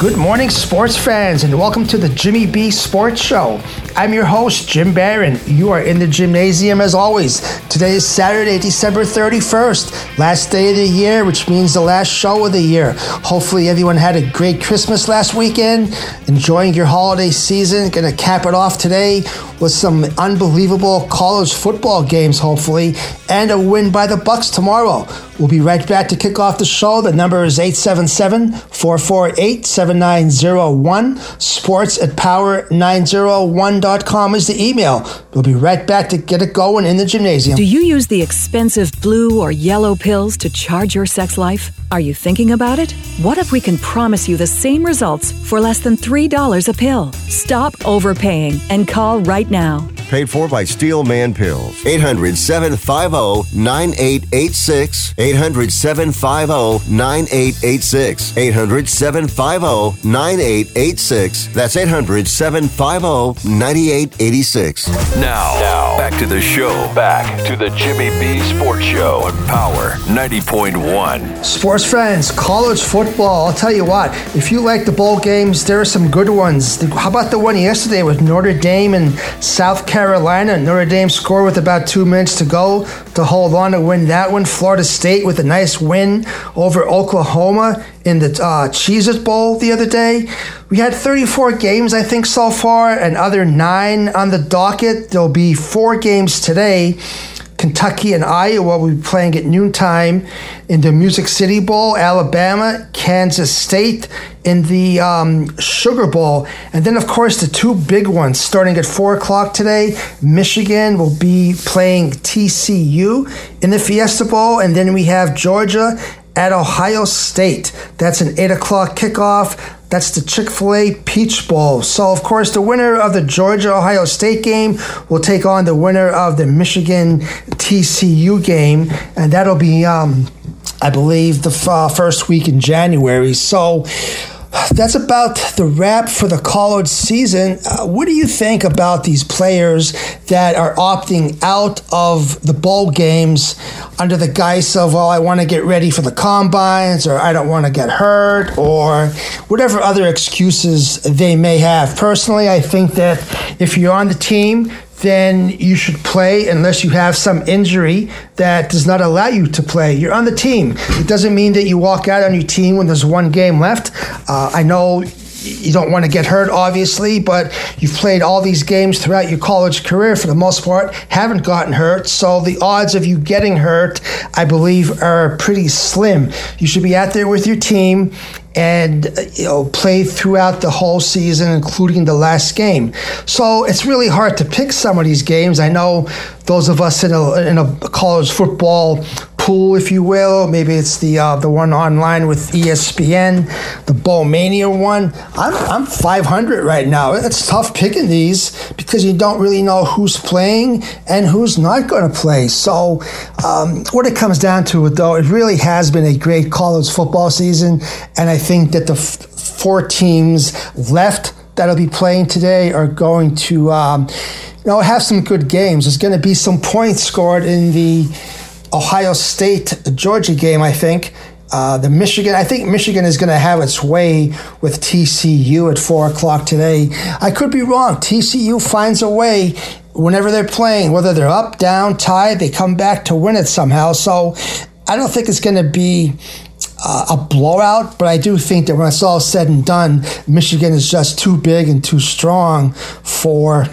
Good morning, sports fans, and welcome to the Jimmy B Sports Show. I'm your host, Jim Barron. You are in the gymnasium as always. Today is Saturday, December 31st, last day of the year, which means the last show of the year. Hopefully, everyone had a great Christmas last weekend, enjoying your holiday season. Gonna cap it off today with some unbelievable college football games, hopefully, and a win by the Bucks tomorrow. We'll be right back to kick off the show. The number is 877 448 7901. Sports at power901.com is the email. We'll be right back to get it going in the gymnasium. Do you use the expensive blue or yellow pills to charge your sex life? Are you thinking about it? What if we can promise you the same results for less than $3 a pill? Stop overpaying and call right now. Paid for by Steel Man Pills. 800 750 9886. 800 750 9886. 800 750 9886. That's 800 750 9886. Now, now, back to the show. Back to the Jimmy B Sports Show on Power 90.1. Sports fans, college football, I'll tell you what, if you like the bowl games, there are some good ones. How about the one yesterday with Notre Dame and South Carolina? Notre Dame scored with about two minutes to go to hold on to win that one. Florida State with a nice win over Oklahoma in the uh, Cheez Bowl the other day. We had 34 games, I think, so far, and other nine on the docket. There'll be four games today. Kentucky and Iowa will be playing at noontime in the Music City Bowl, Alabama, Kansas State in the um, Sugar Bowl. And then, of course, the two big ones starting at 4 o'clock today. Michigan will be playing TCU in the Fiesta Bowl. And then we have Georgia at Ohio State. That's an 8 o'clock kickoff. That's the Chick fil A Peach Bowl. So, of course, the winner of the Georgia Ohio State game will take on the winner of the Michigan TCU game. And that'll be, um, I believe, the uh, first week in January. So, that's about the wrap for the college season. Uh, what do you think about these players that are opting out of the bowl games under the guise of, well, I want to get ready for the combines, or I don't want to get hurt, or whatever other excuses they may have? Personally, I think that if you're on the team, then you should play unless you have some injury that does not allow you to play. You're on the team. It doesn't mean that you walk out on your team when there's one game left. Uh, I know you don't want to get hurt, obviously, but you've played all these games throughout your college career for the most part, haven't gotten hurt. So the odds of you getting hurt, I believe, are pretty slim. You should be out there with your team and you know play throughout the whole season including the last game so it's really hard to pick some of these games i know those of us in a, in a college football pool if you will. Maybe it's the uh, the one online with espn the bowlmania one. I'm, I'm 500 right now. It's tough picking these because you don't really know who's playing and who's not going to play. So um, what it comes down to though it really has been a great college football season. And i think that the f- four teams left that'll be playing today are going to, um, you know, have some good games. There's going to be some points scored in the Ohio State Georgia game, I think. Uh, the Michigan, I think Michigan is going to have its way with TCU at four o'clock today. I could be wrong. TCU finds a way whenever they're playing, whether they're up, down, tied, they come back to win it somehow. So I don't think it's going to be uh, a blowout, but I do think that when it's all said and done, Michigan is just too big and too strong for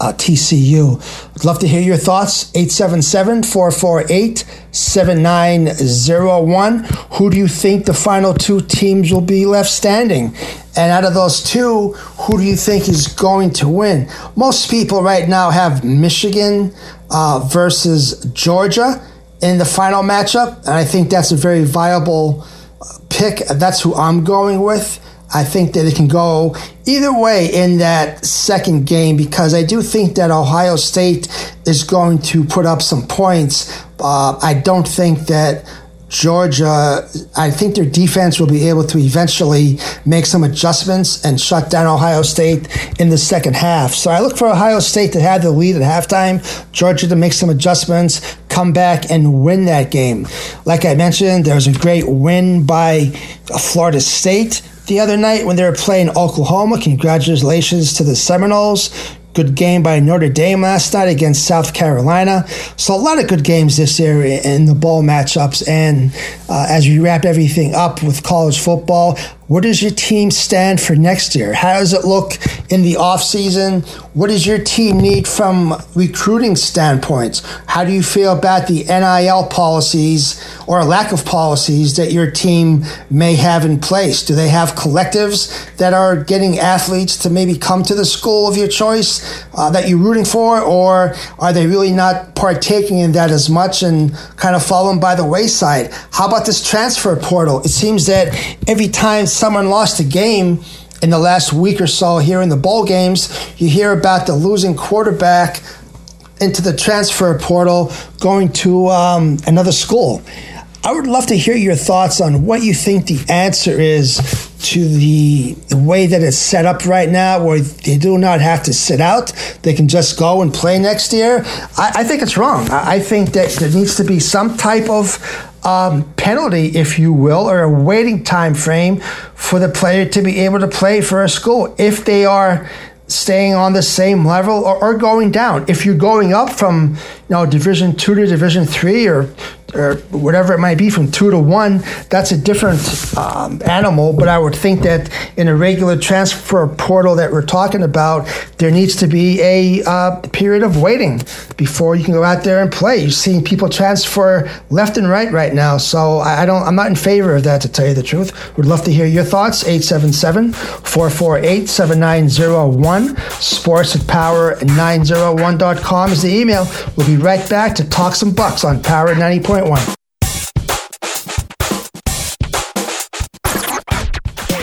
uh, TCU. I'd love to hear your thoughts. 877 448 7901. Who do you think the final two teams will be left standing? And out of those two, who do you think is going to win? Most people right now have Michigan uh, versus Georgia in the final matchup, and I think that's a very viable pick. That's who I'm going with. I think that it can go either way in that second game because I do think that Ohio State is going to put up some points. Uh, I don't think that Georgia, I think their defense will be able to eventually make some adjustments and shut down Ohio State in the second half. So I look for Ohio State to have the lead at halftime, Georgia to make some adjustments, come back and win that game. Like I mentioned, there was a great win by Florida State the other night when they were playing Oklahoma. Congratulations to the Seminoles. Good game by Notre Dame last night against South Carolina. So a lot of good games this year in the bowl matchups. And uh, as we wrap everything up with college football, where does your team stand for next year? How does it look in the offseason? What does your team need from recruiting standpoints? How do you feel about the NIL policies or lack of policies that your team may have in place? Do they have collectives that are getting athletes to maybe come to the school of your choice uh, that you're rooting for? Or are they really not partaking in that as much and kind of falling by the wayside? How about this transfer portal? It seems that every time someone lost a game in the last week or so here in the bowl games, you hear about the losing quarterback into the transfer portal going to um, another school. I would love to hear your thoughts on what you think the answer is to the, the way that it's set up right now, where they do not have to sit out. They can just go and play next year. I, I think it's wrong. I, I think that there needs to be some type of um, penalty, if you will, or a waiting time frame for the player to be able to play for a school if they are staying on the same level or, or going down. If you're going up from you know Division two to Division three or or whatever it might be from two to one, that's a different um, animal. But I would think that in a regular transfer portal that we're talking about, there needs to be a uh, period of waiting before you can go out there and play. You're seeing people transfer left and right right now, so I don't. I'm not in favor of that, to tell you the truth. Would love to hear your thoughts. 877-448-7901. Sports at power901.com is the email. We'll be right back to talk some bucks on Power 90.1 that one.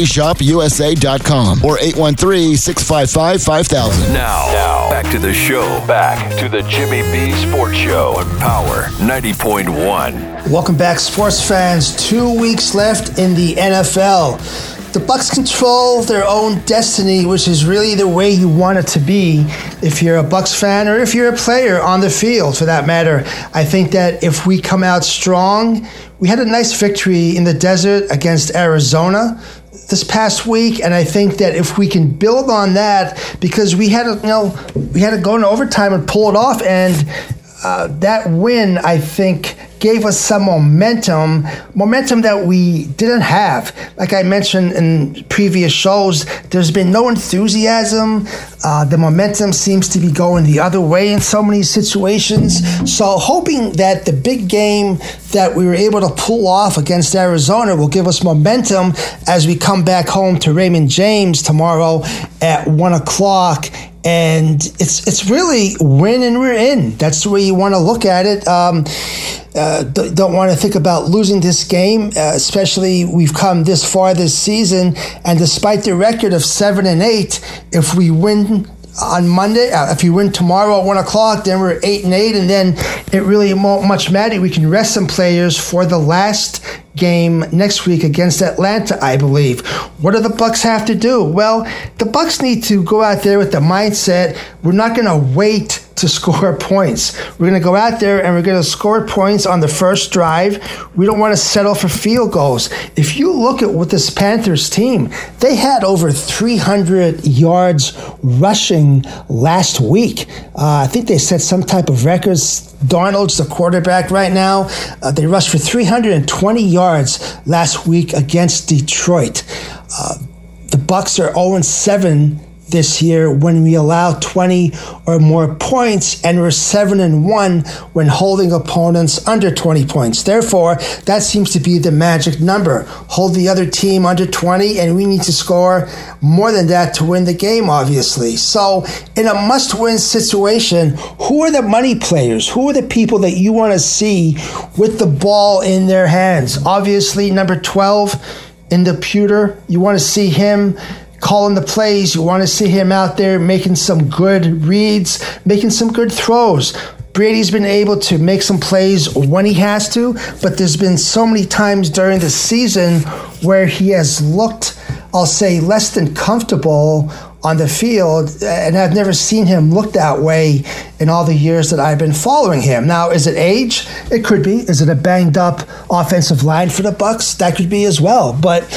PropertyShopUSA.com or 813-655-5000. Now, now, back to the show. Back to the Jimmy B Sports Show on Power 90.1. Welcome back, sports fans. Two weeks left in the NFL. The Bucks control their own destiny, which is really the way you want it to be if you're a Bucks fan or if you're a player on the field for that matter. I think that if we come out strong, we had a nice victory in the desert against Arizona this past week, and I think that if we can build on that, because we had to, you know, we had to go into overtime and pull it off, and uh, that win, I think, gave us some momentum, momentum that we didn't have. Like I mentioned in previous shows, there's been no enthusiasm. Uh, the momentum seems to be going the other way in so many situations. So, hoping that the big game that we were able to pull off against Arizona will give us momentum as we come back home to Raymond James tomorrow at one o'clock and it's it's really win and we're in. That's the way you want to look at it. Um, uh, don't want to think about losing this game, uh, especially we've come this far this season, and despite the record of seven and eight, if we win on Monday. Uh, if you win tomorrow at one o'clock, then we're eight and eight, and then it really won't much matter. We can rest some players for the last game next week against Atlanta, I believe. What do the Bucks have to do? Well, the Bucks need to go out there with the mindset we're not going to wait to score points. We're going to go out there and we're going to score points on the first drive. We don't want to settle for field goals. If you look at what this Panthers team, they had over 300 yards rushing last week. Uh, I think they set some type of records. Darnold's the quarterback right now. Uh, they rushed for 320 yards last week against Detroit. Uh, the Bucks are 0 7 this year when we allow 20 or more points, and we're 7 and 1 when holding opponents under 20 points. Therefore, that seems to be the magic number. Hold the other team under 20, and we need to score more than that to win the game, obviously. So, in a must win situation, who are the money players? Who are the people that you want to see with the ball in their hands? Obviously, number 12 in the pewter, you want to see him calling the plays. You want to see him out there making some good reads, making some good throws. Brady's been able to make some plays when he has to, but there's been so many times during the season where he has looked, I'll say, less than comfortable on the field, and I've never seen him look that way in all the years that I've been following him. Now, is it age? It could be. Is it a banged up offensive line for the Bucks? That could be as well. But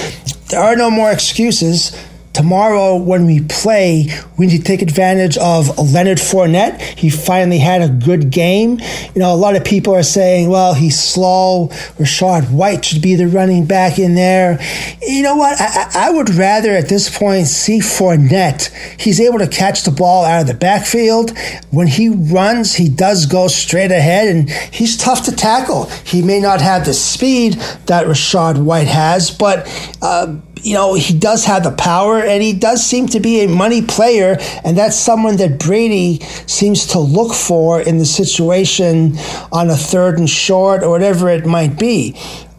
there are no more excuses tomorrow when we play, we need to take advantage of Leonard Fournette. He finally had a good game. You know, a lot of people are saying, well, he's slow. Rachaad White should be the running back in there. You know what? I, I would rather at this point see Fournette. He's able to catch the ball out of the backfield. When he runs, he does go straight ahead and he's tough to tackle. He may not have the speed that Rachaad White has, but uh, you know, he does have the power and he does seem to be a money player. And that's someone that Brady seems to look for in the situation on a third and short or whatever it might be.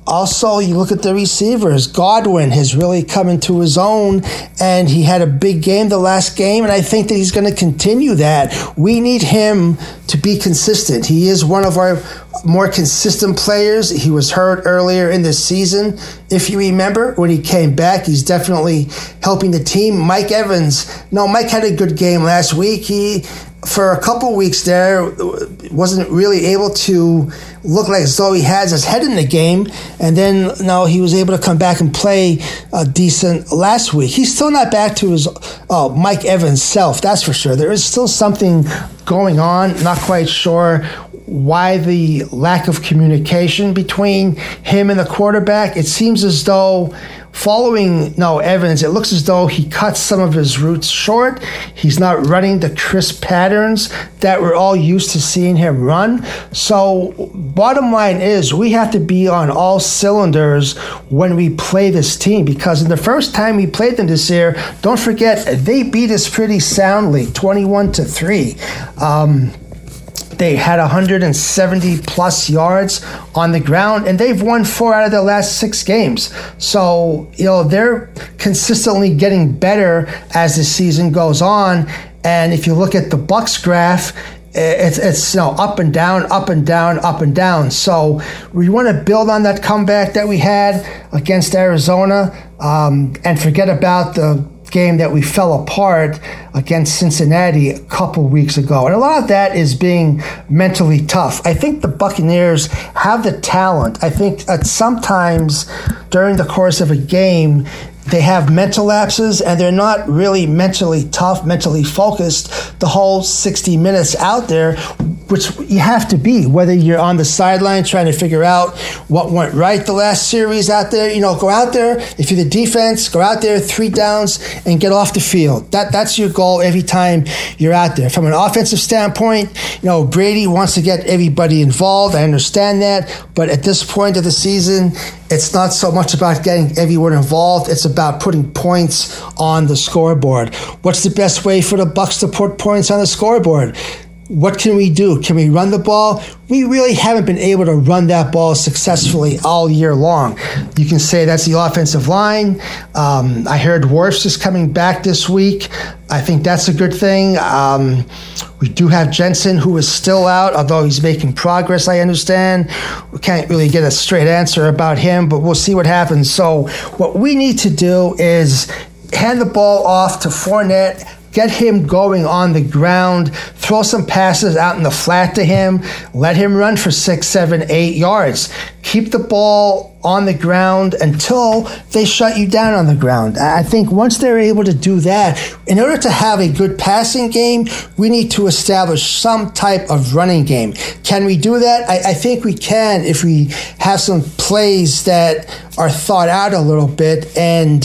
Also, you look at the receivers. Godwin has really come into his own, and he had a big game the last game, and I think that he's going to continue that. We need him to be consistent. He is one of our more consistent players. He was hurt earlier in the season. If you remember, when he came back, he's definitely helping the team. Mike Evans, no, Mike had a good game last week. He for a couple weeks there, wasn't really able to look like as though he has his head in the game. And then now he was able to come back and play uh, decent last week. He's still not back to his uh, Mike Evans self, that's for sure. There is still something going on. Not quite sure why the lack of communication between him and the quarterback. It seems as though following no Evans, it looks as though he cuts some of his routes short. He's not running the crisp patterns that we're all used to seeing him run. So, bottom line is, we have to be on all cylinders when we play this team because in the first time we played them this year, don't forget they beat us pretty soundly, twenty-one to three. Um, they had 170 plus yards on the ground, and they've won four out of their last six games. So, you know, they're consistently getting better as the season goes on. And if you look at the Bucks graph, it's it's you know up and down, up and down, up and down. So we want to build on that comeback that we had against Arizona, um, and forget about the game that we fell apart against Cincinnati a couple weeks ago. And a lot of that is being mentally tough. I think the Buccaneers have the talent. I think sometimes during the course of a game, they have mental lapses and they're not really mentally tough, mentally focused the whole 60 minutes out there, which you have to be, whether you're on the sideline trying to figure out what went right the last series out there. You know, go out there. If you're the defense, go out there, three downs, and get off the field. That That's your goal every time you're out there. From an offensive standpoint, you know, Brady wants to get everybody involved. I understand that. But at this point of the season, it's not so much about getting everyone involved. It's about putting points on the scoreboard. What's the best way for the Bucks to put points on the scoreboard? What can we do? Can we run the ball? We really haven't been able to run that ball successfully all year long. You can say that's the offensive line. Um, I heard Wirfs is coming back this week. I think that's a good thing. Um, we do have Jensen, who is still out, although he's making progress, I understand. We can't really get a straight answer about him, but we'll see what happens. So, what we need to do is hand the ball off to Fournette get him going on the ground, throw some passes out in the flat to him, let him run for six, seven, eight yards. Keep the ball on the ground until they shut you down on the ground. I think once they're able to do that, in order to have a good passing game, we need to establish some type of running game. Can we do that? I, I think we can if we have some plays that are thought out a little bit and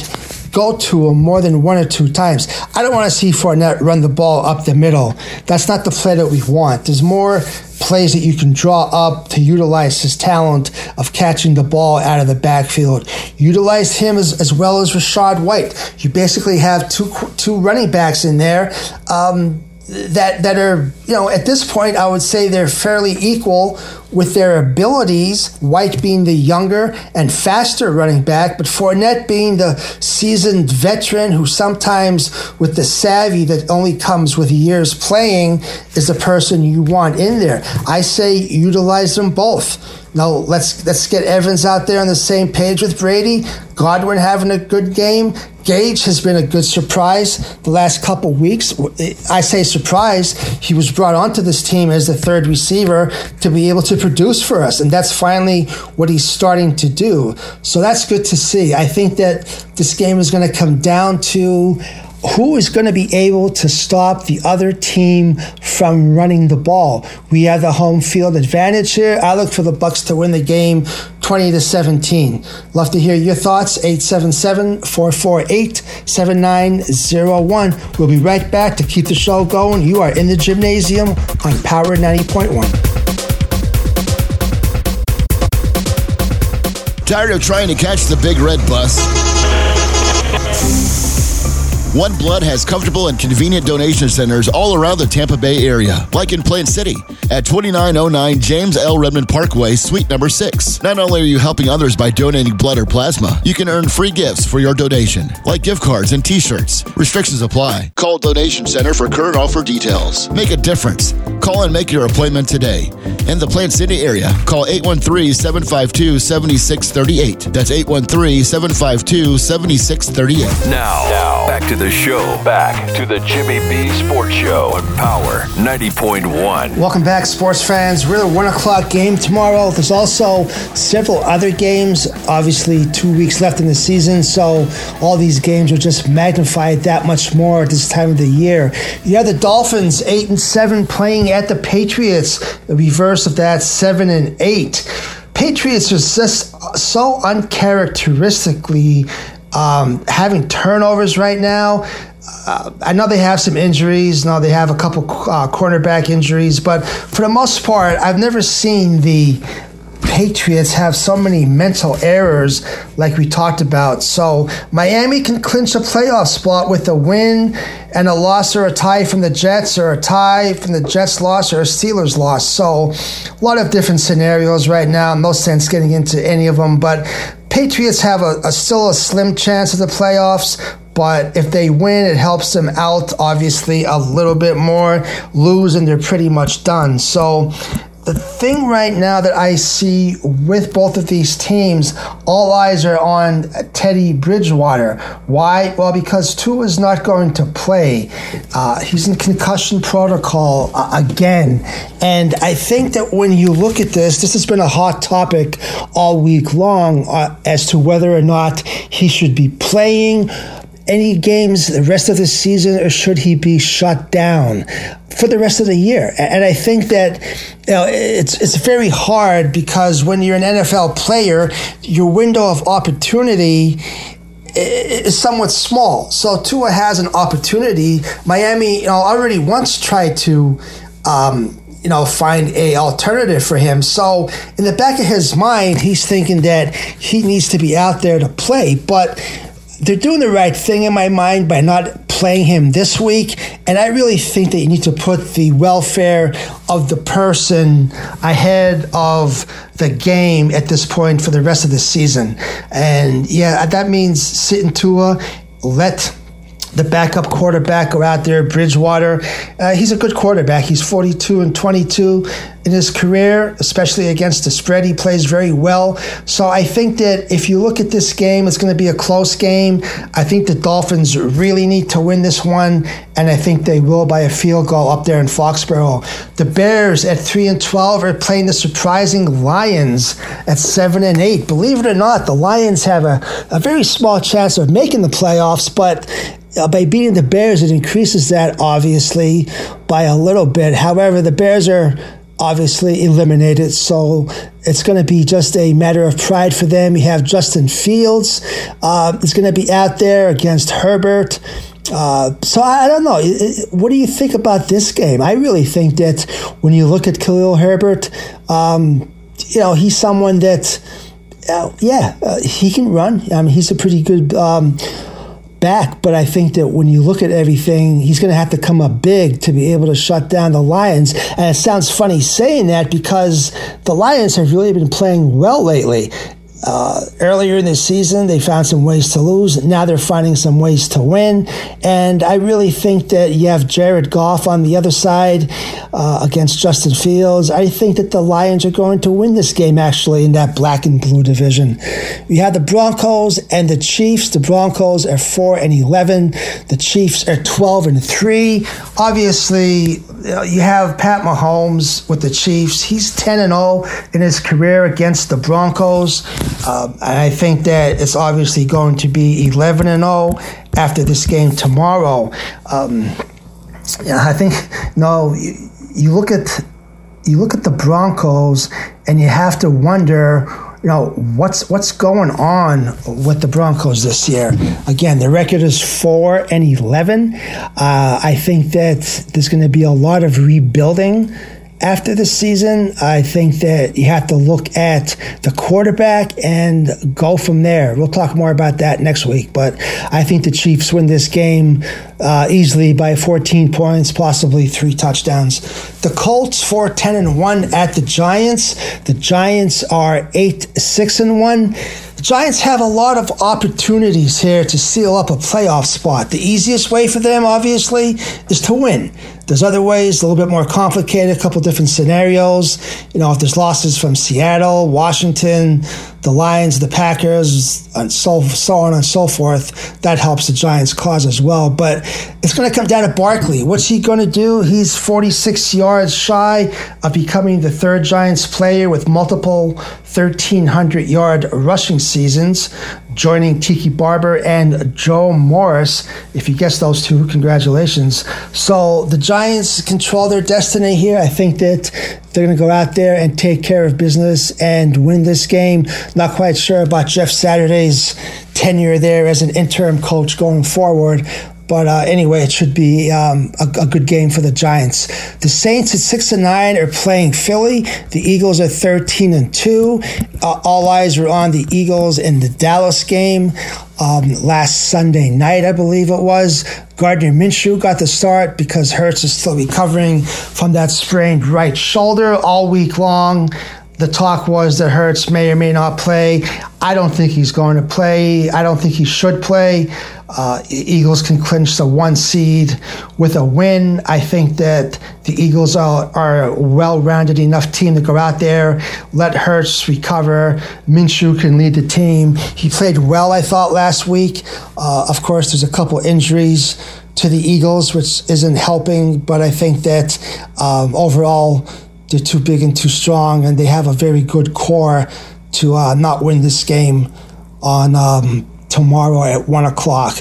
go to him more than one or two times. I don't want to see Fournette run the ball up the middle. That's not the play that we want. There's more plays that you can draw up to utilize his talent of catching the ball out of the backfield. Utilize him as, as well as Rachaad White. You basically have two two running backs in there. Um, that that are you know at this point I would say they're fairly equal with their abilities. White being the younger and faster running back, but Fournette being the seasoned veteran who sometimes with the savvy that only comes with years playing is the person you want in there. I say utilize them both. Now let's let's get Evans out there on the same page with Brady. Godwin having a good game. Gage has been a good surprise the last couple weeks. I say surprise. He was brought onto this team as the third receiver to be able to produce for us, and that's finally what he's starting to do. So that's good to see. I think that this game is going to come down to who is going to be able to stop the other team from running the ball? We have the home field advantage here. I look for the Bucks to win the game 20 to 17. Love to hear your thoughts. 877-448-7901. We'll be right back to keep the show going. You are in the gymnasium on Power 90.1. Tired of trying to catch the big red bus? One Blood has comfortable and convenient donation centers all around the Tampa Bay area, like in Plant City at 2909 James L. Redman Parkway, Suite number 6. Not only are you helping others by donating blood or plasma, you can earn free gifts for your donation, like gift cards and t shirts. Restrictions apply. Call Donation Center for current offer details. Make a difference. Call and make your appointment today. In the Plant City area, call 813 752 7638. That's 813 752 7638. Now, back to the show. Back to the Jimmy B Sports Show on Power 90.1. Welcome back, sports fans. We're the one o'clock game tomorrow. There's also several other games. Obviously, two weeks left in the season, so all these games will just magnify it that much more at this time of the year. You have the Dolphins eight and seven playing at the Patriots. The reverse of that, seven and eight. Patriots are just so uncharacteristically um, having turnovers right now. Uh, I know they have some injuries. Now they have a couple uh, cornerback injuries, but for the most part, I've never seen the Patriots have so many mental errors like we talked about. So Miami can clinch a playoff spot with a win and a loss or a tie from the Jets or a tie from the Jets loss or a Steelers loss. So a lot of different scenarios right now. No sense getting into any of them, but Patriots have a, a still a slim chance of the playoffs, but if they win, it helps them out obviously a little bit more. Lose, and they're pretty much done. So the thing right now that I see with both of these teams, all eyes are on Teddy Bridgewater. Why? Well, because Tua is not going to play. Uh, he's in concussion protocol uh, again. And I think that when you look at this, this has been a hot topic all week long uh, as to whether or not he should be playing any games the rest of the season, or should he be shut down for the rest of the year? And I think that you know it's it's very hard because when you're an NFL player, your window of opportunity is somewhat small. So Tua has an opportunity. Miami, you know, already once tried to. Um, you know, find a alternative for him. So in the back of his mind, he's thinking that he needs to be out there to play. But they're doing the right thing in my mind by not playing him this week. And I really think that you need to put the welfare of the person ahead of the game at this point for the rest of the season. And yeah, that means sitting Tua, let the backup quarterback out there, Bridgewater. Uh, he's a good quarterback. He's 42 and 22 in his career, especially against the spread. He plays very well. So I think that if you look at this game, it's going to be a close game. I think the Dolphins really need to win this one, and I think they will by a field goal up there in Foxborough. The Bears at 3 and 12 are playing the surprising Lions at 7 and 8. Believe it or not, the Lions have a, a very small chance of making the playoffs, but uh, by beating the Bears, it increases that obviously by a little bit. However, the Bears are obviously eliminated. So it's going to be just a matter of pride for them. You have Justin Fields uh, is going to be out there against Herbert. Uh, so I, don't know. What do you think about this game? I really think that when you look at Khalil Herbert, um, you know he's someone that, uh, yeah, uh, he can run. I mean, he's a pretty good. Um, back, but I think that when you look at everything, he's going to have to come up big to be able to shut down the Lions. And it sounds funny saying that because the Lions have really been playing well lately. Uh, earlier in the season, they found some ways to lose. Now they're finding some ways to win. And I really think that you have Jared Goff on the other side uh, against Justin Fields. I think that the Lions are going to win this game, actually, in that black and blue division. You have the Broncos and the Chiefs. The Broncos are 4 and 11, the Chiefs are 12 and 3. Obviously, you have Pat Mahomes with the Chiefs. He's 10 and 0 in his career against the Broncos. Um, and I think that it's obviously going to be 11 and 0 after this game tomorrow. Um, I think no. You, you look at you look at the Broncos, and you have to wonder you know what's what's going on with the Broncos this year. Again, the record is four and eleven. Uh, I think that there's going to be a lot of rebuilding after the season, I think that you have to look at the quarterback and go from there. We'll talk more about that next week, but I think the Chiefs win this game uh, easily by 14 points, possibly three touchdowns. The Colts 4 10 and 1 at the Giants. The Giants are 8 6 and 1. Giants have a lot of opportunities here to seal up a playoff spot. The easiest way for them, obviously, is to win. There's other ways, a little bit more complicated, a couple different scenarios. You know, if there's losses from Seattle, Washington, the Lions, the Packers, and so, so on and so forth, that helps the Giants' cause as well. But it's going to come down to Barkley. What's he going to do? He's 46 yards shy of becoming the third Giants player with multiple 1,300 yard rushing seasons, joining Tiki Barber and Joe Morris. If you guess those two, congratulations. So the Giants control their destiny here. I think that they're going to go out there and take care of business and win this game. Not quite sure about Jeff Saturday's tenure there as an interim coach going forward. But uh, anyway, it should be um, a, a, good game for the Giants. The Saints at six and nine are playing Philly. The Eagles are thirteen and two. Uh, all eyes were on the Eagles in the Dallas game um, last Sunday night, I believe it was. Gardner Minshew got the start because Hurts is still recovering from that sprained right shoulder all week long. The talk was that Hurts may or may not play. I don't think he's going to play. I don't think he should play. Uh, Eagles can clinch the one seed with a win. I think that the Eagles are, are a well-rounded enough team to go out there, let Hurts recover. Minshew can lead the team. He played well, I thought, last week. Uh, of course, there's a couple injuries to the Eagles, which isn't helping, but I think that um, overall they're too big and too strong, and they have a very good core to uh, not win this game on um, tomorrow at one o'clock.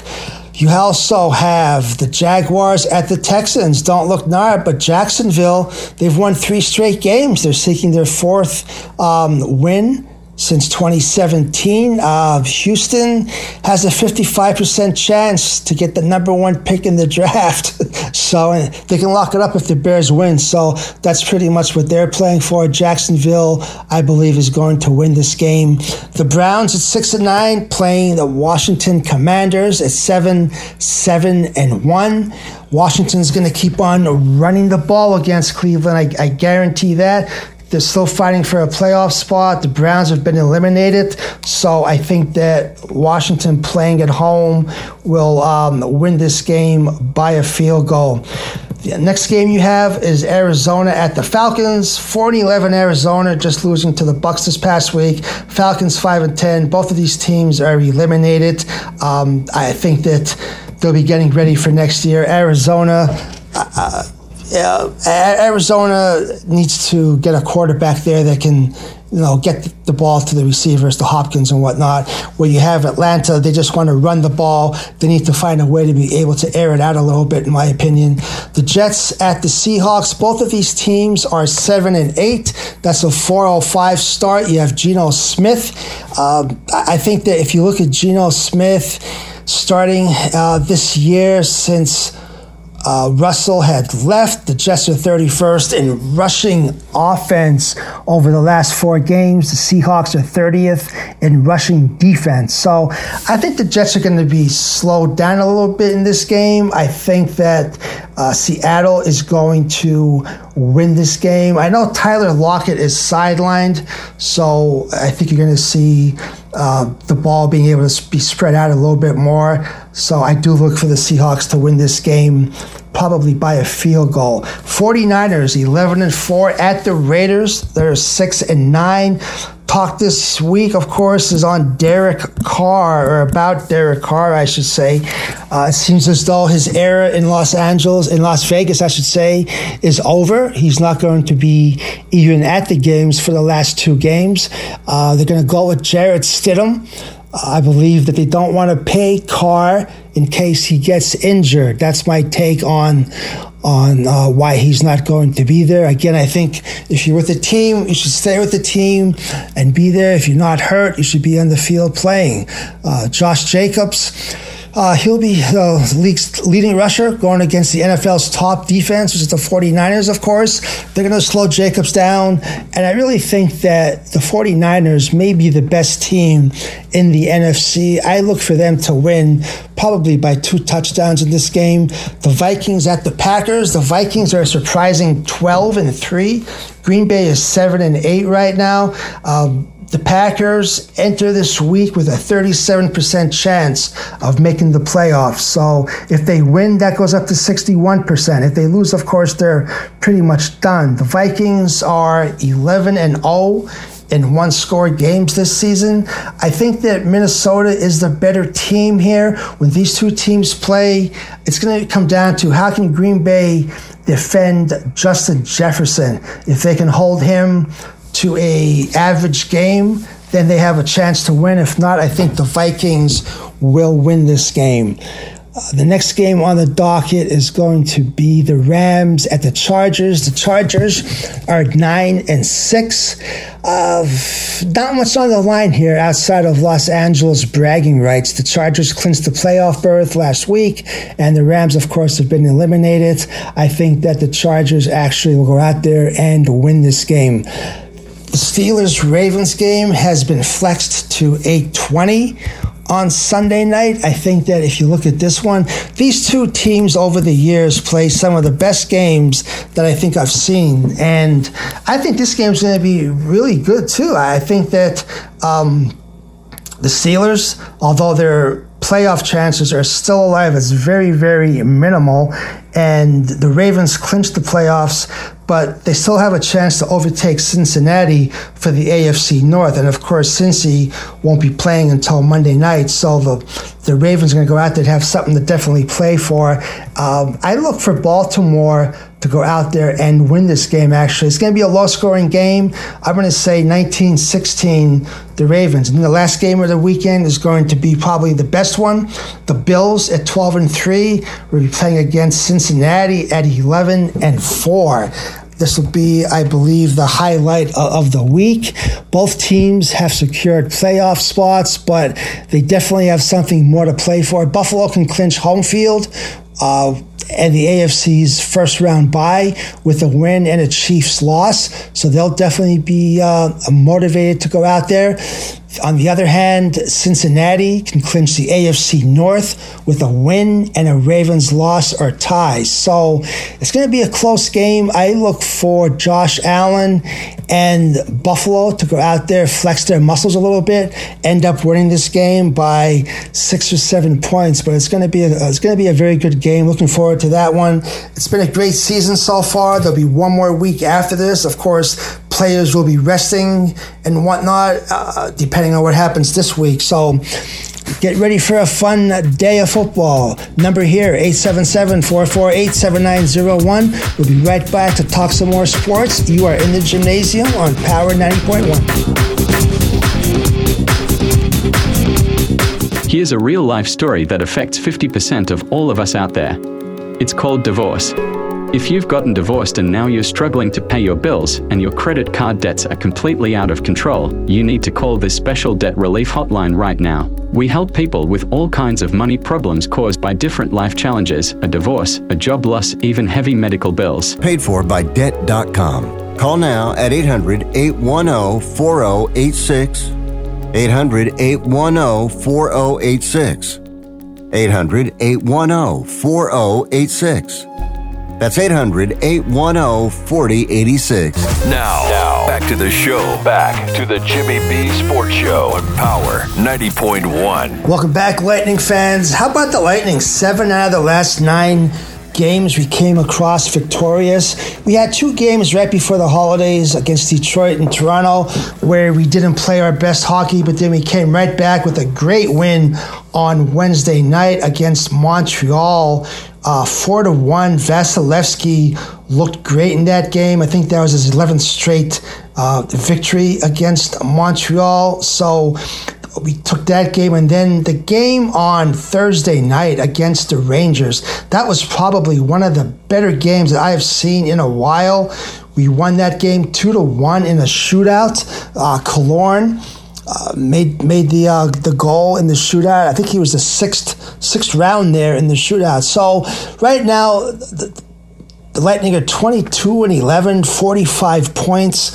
You also have the Jaguars at the Texans. Don't look now, but Jacksonville, they've won three straight games. They're seeking their fourth um, win since 2017. Uh, Houston has a 55% chance to get the number one pick in the draft. so they can lock it up if the Bears win. So that's pretty much what they're playing for. Jacksonville, I believe, is going to win this game. The Browns at 6 and 9 playing the Washington Commanders at 7 7 and 1. Washington's going to keep on running the ball against Cleveland. I, I guarantee that. They're still fighting for a playoff spot. The Browns have been eliminated. So I think that Washington playing at home will um, win this game by a field goal. The next game you have is Arizona at the Falcons. 4 11 Arizona, just losing to the Bucks this past week. Falcons 5 and 10. Both of these teams are eliminated. Um, I think that they'll be getting ready for next year. Arizona. Uh, yeah, Arizona needs to get a quarterback there that can, you know, get the ball to the receivers, the Hopkins and whatnot. Where you have Atlanta, they just want to run the ball. They need to find a way to be able to air it out a little bit, in my opinion. The Jets at the Seahawks, both of these teams are seven and eight. That's a 405 start. You have Geno Smith. Um, I think that if you look at Geno Smith starting uh, this year since uh, Russell had left. The Jets are 31st in rushing offense over the last four games. The Seahawks are 30th in rushing defense. So I think the Jets are going to be slowed down a little bit in this game. I think that uh, Seattle is going to win this game. I know Tyler Lockett is sidelined, so I think you're going to see uh, the ball being able to be spread out a little bit more. So I do look for the Seahawks to win this game probably by a field goal. 49ers 11 and 4 at the Raiders. They're 6 and 9 talk this week, of course, is on Derek Carr, or about Derek Carr, I should say. Uh, it seems as though his era in Los Angeles, in Las Vegas, I should say, is over. He's not going to be even at the games for the last two games. Uh, they're going to go with Jarrett Stidham. I believe that they don't want to pay Carr in case he gets injured. That's my take on on uh, why he's not going to be there. Again, I think if you're with the team, you should stay with the team and be there. If you're not hurt, you should be on the field playing. Uh, Josh Jacobs uh, he'll be the league's leading rusher going against the NFL's top defense, which is the 49ers, of course. They're going to slow Jacobs down. And I really think that the 49ers may be the best team in the NFC. I look for them to win probably by two touchdowns in this game. The Vikings at the Packers. The Vikings are surprising 12 and 3. Green Bay is 7 and 8 right now. Um, the Packers enter this week with a 37% chance of making the playoffs. So if they win, that goes up to 61%. If they lose, of course, they're pretty much done. The Vikings are 11 and 0 in one score games this season. I think that Minnesota is the better team here. When these two teams play, it's going to come down to how can Green Bay defend Justin Jefferson? If they can hold him to a average game, then they have a chance to win. If not, I think the Vikings will win this game. Uh, the next game on the docket is going to be the Rams at the Chargers. The Chargers are nine and six. Uh, not much on the line here outside of Los Angeles bragging rights. The Chargers clinched the playoff berth last week, and the Rams, of course, have been eliminated. I think that the Chargers actually will go out there and win this game. The Steelers Ravens game has been flexed to 820 on Sunday night. I think that if you look at this one, these two teams over the years play some of the best games that I think I've seen. And I think this game's going to be really good too. I think that um, the Steelers, although their playoff chances are still alive, it's very, very minimal. And the Ravens clinched the playoffs but they still have a chance to overtake Cincinnati for the AFC North. And of course, Cincy won't be playing until Monday night, so the the Ravens are going to go out there and have something to definitely play for. Um, I look for Baltimore to go out there and win this game, actually. It's going to be a low scoring game. I'm going to say 19 16, the Ravens. And the last game of the weekend is going to be probably the best one. The Bills at 12 and 3 will be playing against Cincinnati at 11 and 4. This will be, I believe, the highlight of the week. Both teams have secured playoff spots, but they definitely have something more to play for. Buffalo can clinch home field. Uh, and the AFC's first round bye with a win and a Chiefs loss. So they'll definitely be uh, motivated to go out there. On the other hand, Cincinnati can clinch the AFC North with a win and a Ravens loss or tie. So it's going to be a close game. I look for Josh Allen and Buffalo to go out there, flex their muscles a little bit, end up winning this game by six or seven points. But it's going to be a, it's going to be a very good game. Looking forward to that one. It's been a great season so far. There'll be one more week after this. Of course, players will be resting and whatnot, uh, depending on what happens this week. So Get ready for a fun day of football. Number here, 877-448-7901. We'll be right back to talk some more sports. You are in the gymnasium on Power 90.1. Here's a real life story that affects 50% of all of us out there. It's called divorce. If you've gotten divorced and now you're struggling to pay your bills and your credit card debts are completely out of control, you need to call this special debt relief hotline right now. We help people with all kinds of money problems caused by different life challenges, a divorce, a job loss, even heavy medical bills. Paid for by Debt.com. Call now at 800 810 4086. 800 810 4086. 800 810 4086. That's 800 810 4086. Now, now, back to the show. Back to the Jimmy B Sports Show on Power 90.1. Welcome back, Lightning fans. How about the Lightning? Seven out of the last nine games we came across victorious. We had two games right before the holidays against Detroit and Toronto where we didn't play our best hockey, but then we came right back with a great win on Wednesday night against Montreal. Uh, four to one. Vasilevskiy looked great in that game. I think that was his 11th straight uh, victory against Montreal. So we took that game and then the game on Thursday night against the Rangers. That was probably one of the better games that I have seen in a while. We won that game two to one in a shootout. Uh, Killorn uh, made made the uh, the goal in the shootout. I think he was the sixth sixth round there in the shootout. So right now. The, the Lightning are 22 and 11, 45 points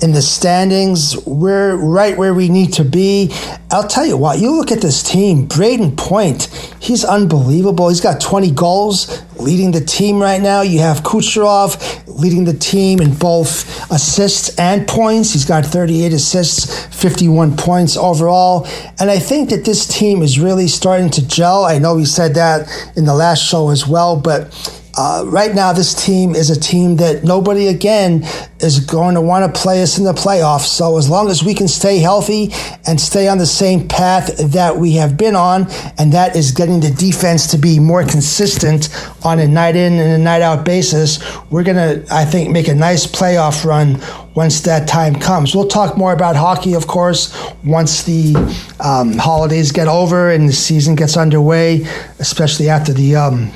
in the standings. We're right where we need to be. I'll tell you what, you look at this team, Brayden Point, he's unbelievable. He's got 20 goals leading the team right now. You have Kucherov leading the team in both assists and points. He's got 38 assists, 51 points overall. And I think that this team is really starting to gel. I know we said that in the last show as well, but uh, right now, this team is a team that nobody again is going to want to play us in the playoffs. So as long as we can stay healthy and stay on the same path that we have been on, and that is getting the defense to be more consistent on a night in and a night out basis, we're going to, I think, make a nice playoff run once that time comes. We'll talk more about hockey, of course, once the um, holidays get over and the season gets underway, especially after the. Um,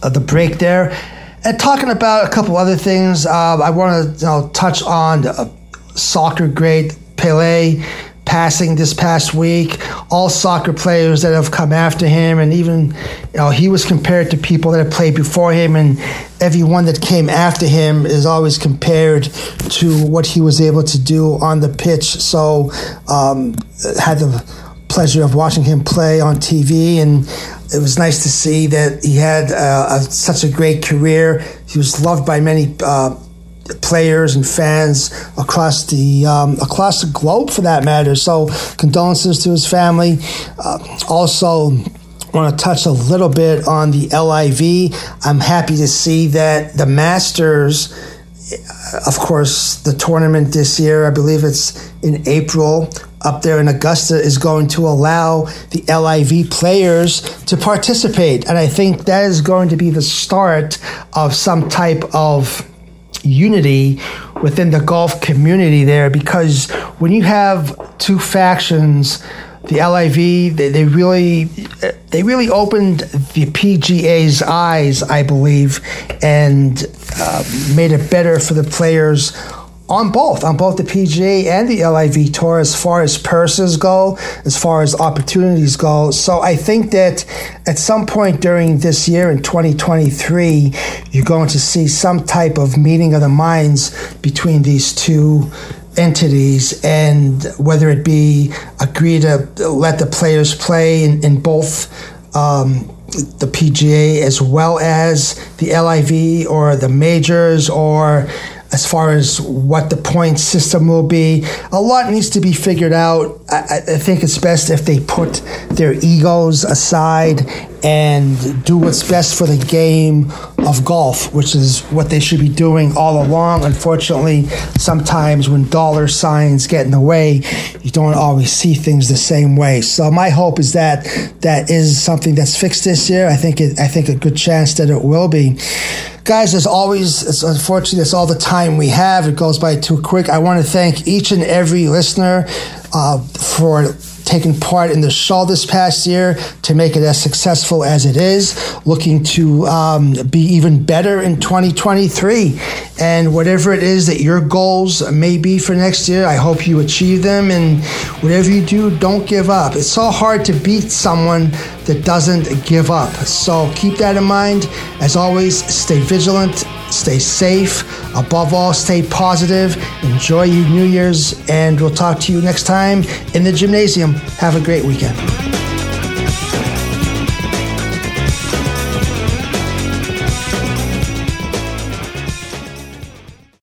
the break there. And talking about a couple other things, uh, I want to you know, touch on uh, soccer great Pele passing this past week. All soccer players that have come after him, and even you know he was compared to people that have played before him, and everyone that came after him is always compared to what he was able to do on the pitch. So um, had the pleasure of watching him play on TV and it was nice to see that he had uh, a, such a great career. He was loved by many uh, players and fans across the um, across the globe, for that matter. So, condolences to his family. Uh, also, want to touch a little bit on the LIV. I'm happy to see that the Masters. Uh, of course, the tournament this year, I believe it's in April, up there in Augusta is going to allow the LIV players to participate. And I think that is going to be the start of some type of unity within the golf community there because when you have two factions the LIV they, they really they really opened the PGA's eyes I believe and uh, made it better for the players on both, on both the PGA and the LIV Tour, as far as purses go, as far as opportunities go. So I think that at some point during this year in 2023, you're going to see some type of meeting of the minds between these two entities and whether it be agree to let the players play in, in both um, the PGA as well as the LIV or the majors or as far as what the point system will be. A lot needs to be figured out. I, I think it's best if they put their egos aside and do what's best for the game of golf, which is what they should be doing all along. Unfortunately, sometimes when dollar signs get in the way, you don't always see things the same way. So my hope is that that is something that's fixed this year. I think it, I think a good chance that it will be. Guys, as always, it's unfortunately that's all the time we have. It goes by too quick. I want to thank each and every listener uh, for taken part in the show this past year to make it as successful as it is. Looking to um, be even better in 2023. And whatever it is that your goals may be for next year, I hope you achieve them. And whatever you do, don't give up. It's so hard to beat someone that doesn't give up. So keep that in mind. As always, stay vigilant, stay safe. Above all, stay positive. Enjoy your New Year's, and we'll talk to you next time in the gymnasium. Have a great weekend.